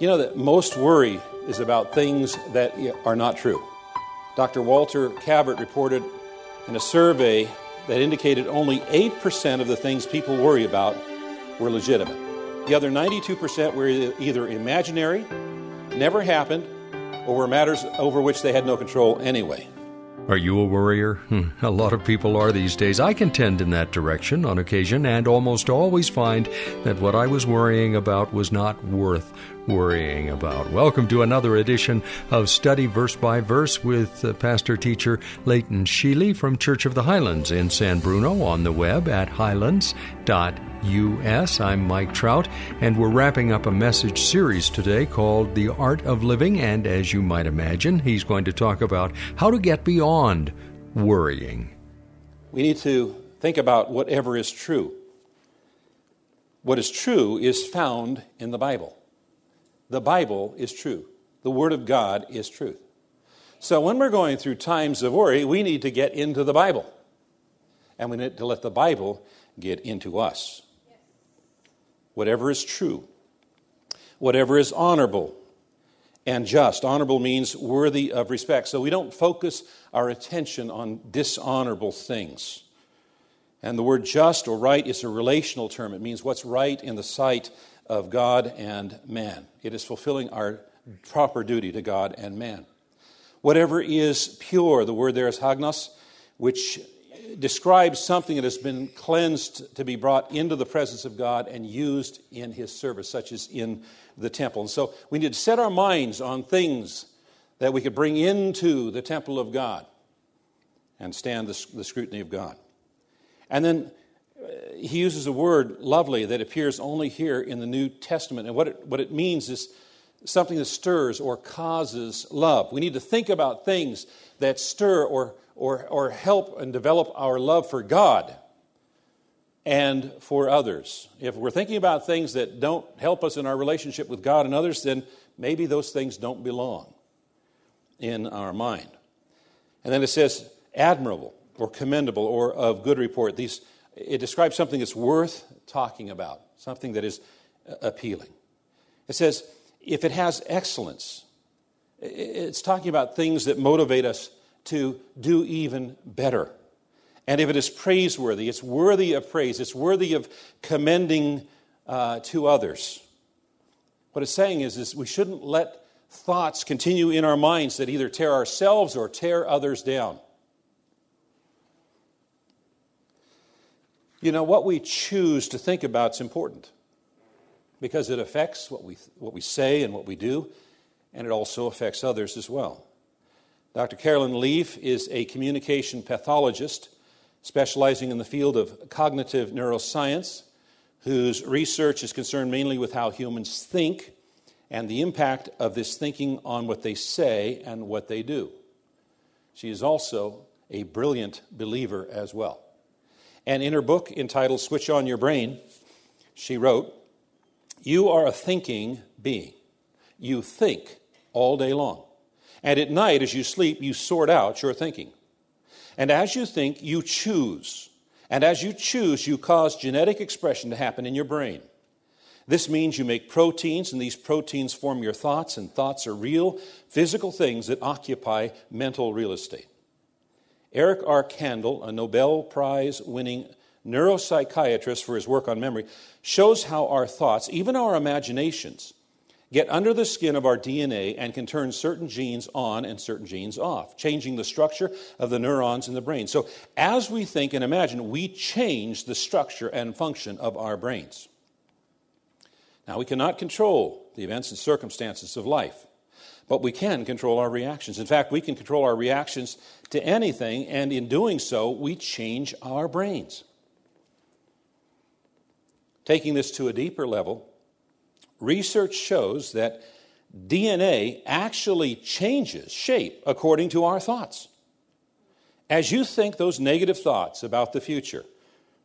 You know that most worry is about things that are not true. Dr. Walter Cabot reported in a survey that indicated only 8% of the things people worry about were legitimate. The other 92% were either imaginary, never happened, or were matters over which they had no control anyway. Are you a worrier? Hmm, a lot of people are these days. I can tend in that direction on occasion and almost always find that what I was worrying about was not worth worrying about. Welcome to another edition of Study Verse by Verse with uh, pastor teacher Leighton Sheely from Church of the Highlands in San Bruno on the web at highlands.us. I'm Mike Trout, and we're wrapping up a message series today called The Art of Living. And as you might imagine, he's going to talk about how to get beyond worrying. We need to think about whatever is true. What is true is found in the Bible. The Bible is true. The Word of God is truth. So when we're going through times of worry, we need to get into the Bible. And we need to let the Bible get into us. Whatever is true, whatever is honorable and just. Honorable means worthy of respect. So we don't focus our attention on dishonorable things. And the word just or right is a relational term. It means what's right in the sight of God and man. It is fulfilling our proper duty to God and man. Whatever is pure, the word there is hagnos, which describes something that has been cleansed to be brought into the presence of God and used in his service, such as in the temple. And so we need to set our minds on things that we could bring into the temple of God and stand the, the scrutiny of God. And then he uses a word, lovely, that appears only here in the New Testament. And what it, what it means is something that stirs or causes love. We need to think about things that stir or, or, or help and develop our love for God and for others. If we're thinking about things that don't help us in our relationship with God and others, then maybe those things don't belong in our mind. And then it says admirable or commendable or of good report. These it describes something that's worth talking about, something that is uh, appealing. It says, if it has excellence, it's talking about things that motivate us to do even better. And if it is praiseworthy, it's worthy of praise, it's worthy of commending uh, to others. What it's saying is, is we shouldn't let thoughts continue in our minds that either tear ourselves or tear others down. You know, what we choose to think about is important because it affects what we, what we say and what we do, and it also affects others as well. Dr. Caroline Leaf is a communication pathologist specializing in the field of cognitive neuroscience, whose research is concerned mainly with how humans think and the impact of this thinking on what they say and what they do. She is also a brilliant believer as well. And in her book entitled Switch On Your Brain, she wrote, You are a thinking being. You think all day long. And at night, as you sleep, you sort out your thinking. And as you think, you choose. And as you choose, you cause genetic expression to happen in your brain. This means you make proteins, and these proteins form your thoughts, and thoughts are real, physical things that occupy mental real estate. Eric R. Kandel, a Nobel Prize winning neuropsychiatrist for his work on memory, shows how our thoughts, even our imaginations, get under the skin of our DNA and can turn certain genes on and certain genes off, changing the structure of the neurons in the brain. So, as we think and imagine, we change the structure and function of our brains. Now, we cannot control the events and circumstances of life but we can control our reactions. In fact, we can control our reactions to anything, and in doing so, we change our brains. Taking this to a deeper level, research shows that DNA actually changes shape according to our thoughts. As you think those negative thoughts about the future,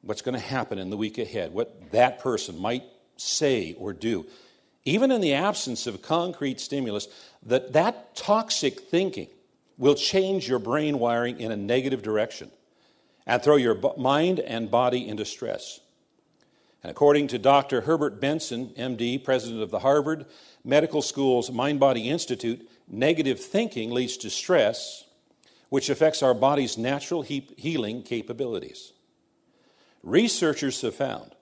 what's going to happen in the week ahead, what that person might say or do, even in the absence of concrete stimulus, that that toxic thinking will change your brain wiring in a negative direction and throw your mind and body into stress. And according to Dr. Herbert Benson, MD, president of the Harvard Medical School's Mind Body Institute, negative thinking leads to stress, which affects our body's natural he- healing capabilities. Researchers have found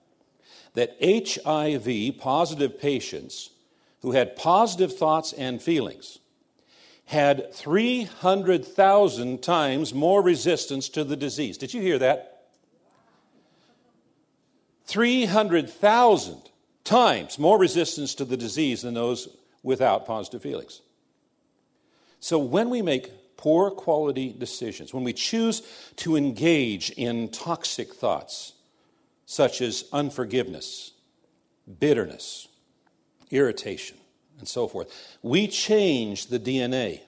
that HIV positive patients who had positive thoughts and feelings had 300,000 times more resistance to the disease. Did you hear that? 300,000 times more resistance to the disease than those without positive feelings. So when we make poor quality decisions, when we choose to engage in toxic thoughts, such as unforgiveness, bitterness, irritation, and so forth. We change the DNA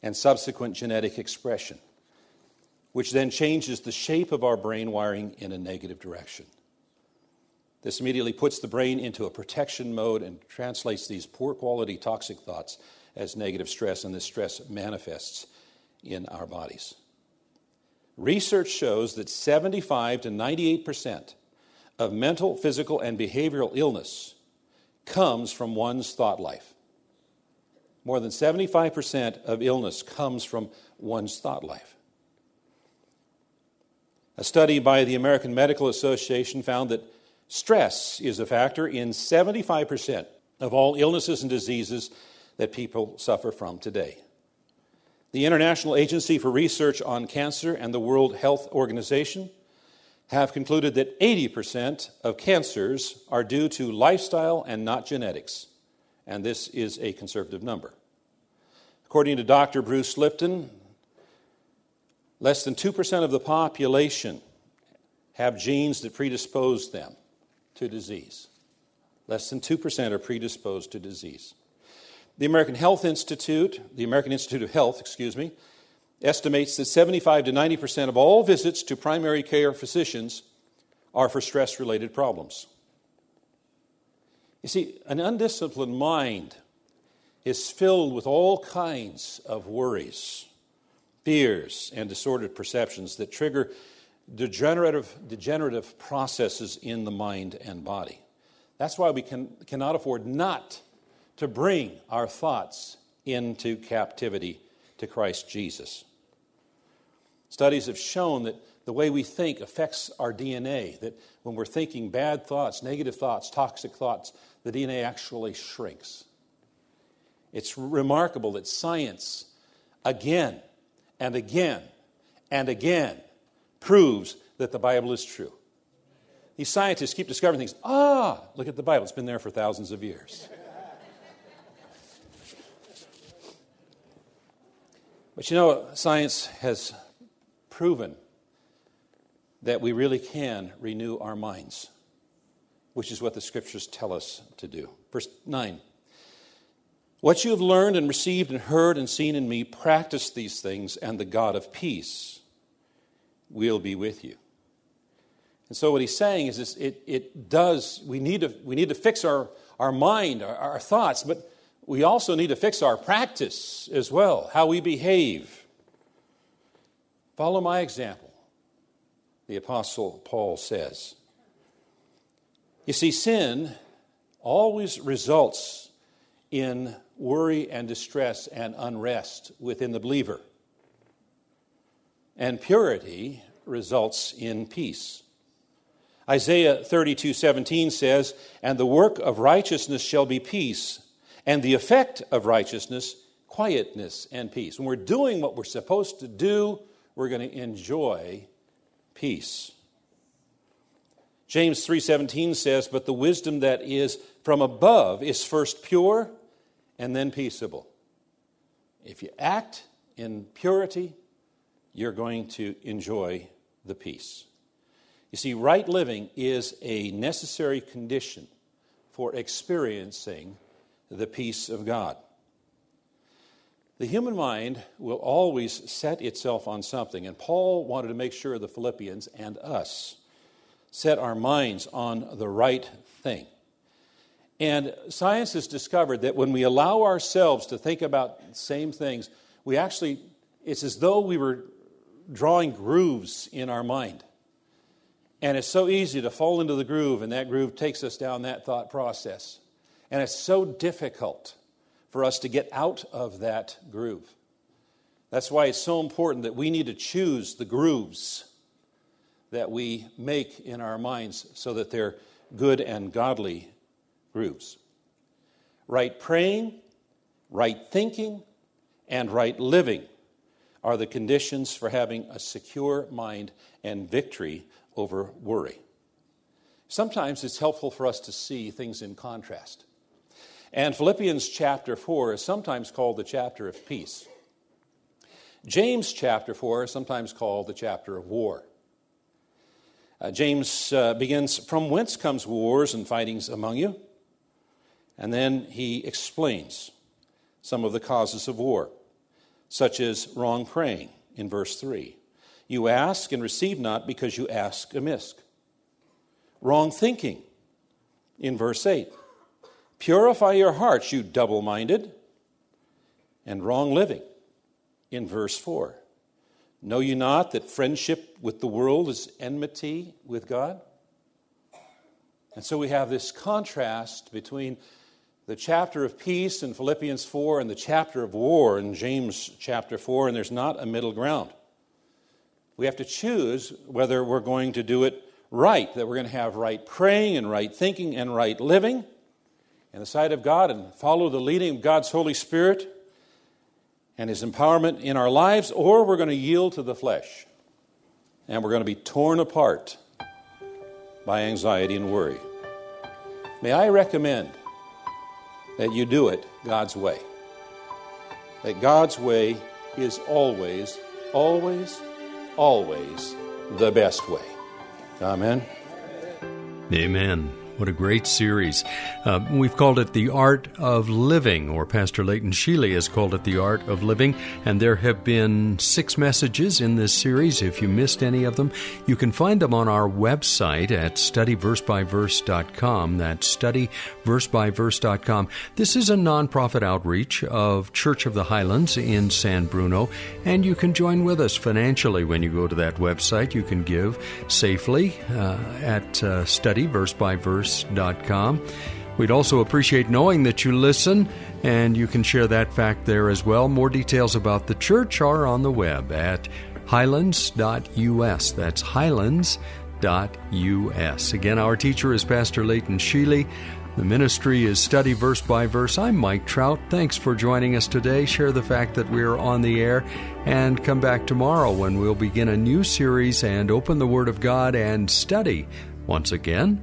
and subsequent genetic expression, which then changes the shape of our brain wiring in a negative direction. This immediately puts the brain into a protection mode and translates these poor quality toxic thoughts as negative stress, and this stress manifests in our bodies. Research shows that 75 to 98 percent of mental, physical, and behavioral illness comes from one's thought life. More than 75% of illness comes from one's thought life. A study by the American Medical Association found that stress is a factor in 75% of all illnesses and diseases that people suffer from today. The International Agency for Research on Cancer and the World Health Organization have concluded that 80% of cancers are due to lifestyle and not genetics, and this is a conservative number. According to Dr. Bruce Lipton, less than 2% of the population have genes that predispose them to disease. Less than 2% are predisposed to disease. The American Health Institute, the American Institute of Health, excuse me, estimates that 75 to 90 percent of all visits to primary care physicians are for stress related problems. You see, an undisciplined mind is filled with all kinds of worries, fears, and disordered perceptions that trigger degenerative, degenerative processes in the mind and body. That's why we can, cannot afford not to bring our thoughts into captivity to Christ Jesus. Studies have shown that the way we think affects our DNA, that when we're thinking bad thoughts, negative thoughts, toxic thoughts, the DNA actually shrinks. It's remarkable that science, again and again and again, proves that the Bible is true. These scientists keep discovering things. Ah, look at the Bible, it's been there for thousands of years. But you know, science has proven that we really can renew our minds, which is what the scriptures tell us to do. Verse 9 What you have learned and received and heard and seen in me, practice these things, and the God of peace will be with you. And so, what he's saying is this, it, it does, we need to, we need to fix our, our mind, our, our thoughts, but we also need to fix our practice as well, how we behave. Follow my example, the Apostle Paul says. You see, sin always results in worry and distress and unrest within the believer. And purity results in peace. Isaiah 32 17 says, And the work of righteousness shall be peace, and the effect of righteousness, quietness and peace. When we're doing what we're supposed to do, we're going to enjoy peace. James 3:17 says, "But the wisdom that is from above is first pure and then peaceable." If you act in purity, you're going to enjoy the peace. You see, right living is a necessary condition for experiencing the peace of God. The human mind will always set itself on something, and Paul wanted to make sure the Philippians and us set our minds on the right thing. And science has discovered that when we allow ourselves to think about the same things, we actually, it's as though we were drawing grooves in our mind. And it's so easy to fall into the groove, and that groove takes us down that thought process. And it's so difficult for us to get out of that groove. That's why it's so important that we need to choose the grooves that we make in our minds so that they're good and godly grooves. Right praying, right thinking, and right living are the conditions for having a secure mind and victory over worry. Sometimes it's helpful for us to see things in contrast. And Philippians chapter 4 is sometimes called the chapter of peace. James chapter 4 is sometimes called the chapter of war. Uh, James uh, begins, From whence comes wars and fightings among you? And then he explains some of the causes of war, such as wrong praying in verse 3. You ask and receive not because you ask amiss. Wrong thinking in verse 8. Purify your hearts, you double minded, and wrong living. In verse 4. Know you not that friendship with the world is enmity with God? And so we have this contrast between the chapter of peace in Philippians 4 and the chapter of war in James chapter 4, and there's not a middle ground. We have to choose whether we're going to do it right, that we're going to have right praying and right thinking and right living in the sight of God and follow the leading of God's Holy Spirit and His empowerment in our lives, or we're going to yield to the flesh and we're going to be torn apart by anxiety and worry. May I recommend that you do it God's way? That God's way is always, always, always the best way. Amen. Amen. What a great series. Uh, we've called it The Art of Living, or Pastor Leighton Sheely has called it The Art of Living, and there have been six messages in this series. If you missed any of them, you can find them on our website at studyversebyverse.com. That's studyversebyverse.com. This is a nonprofit outreach of Church of the Highlands in San Bruno, and you can join with us financially when you go to that website. You can give safely uh, at uh, highlands.com. We'd also appreciate knowing that you listen, and you can share that fact there as well. More details about the church are on the web at highlands.us. That's highlands.us. Again, our teacher is Pastor Leighton Sheely. The ministry is Study Verse by Verse. I'm Mike Trout. Thanks for joining us today. Share the fact that we're on the air and come back tomorrow when we'll begin a new series and open the Word of God and study. Once again,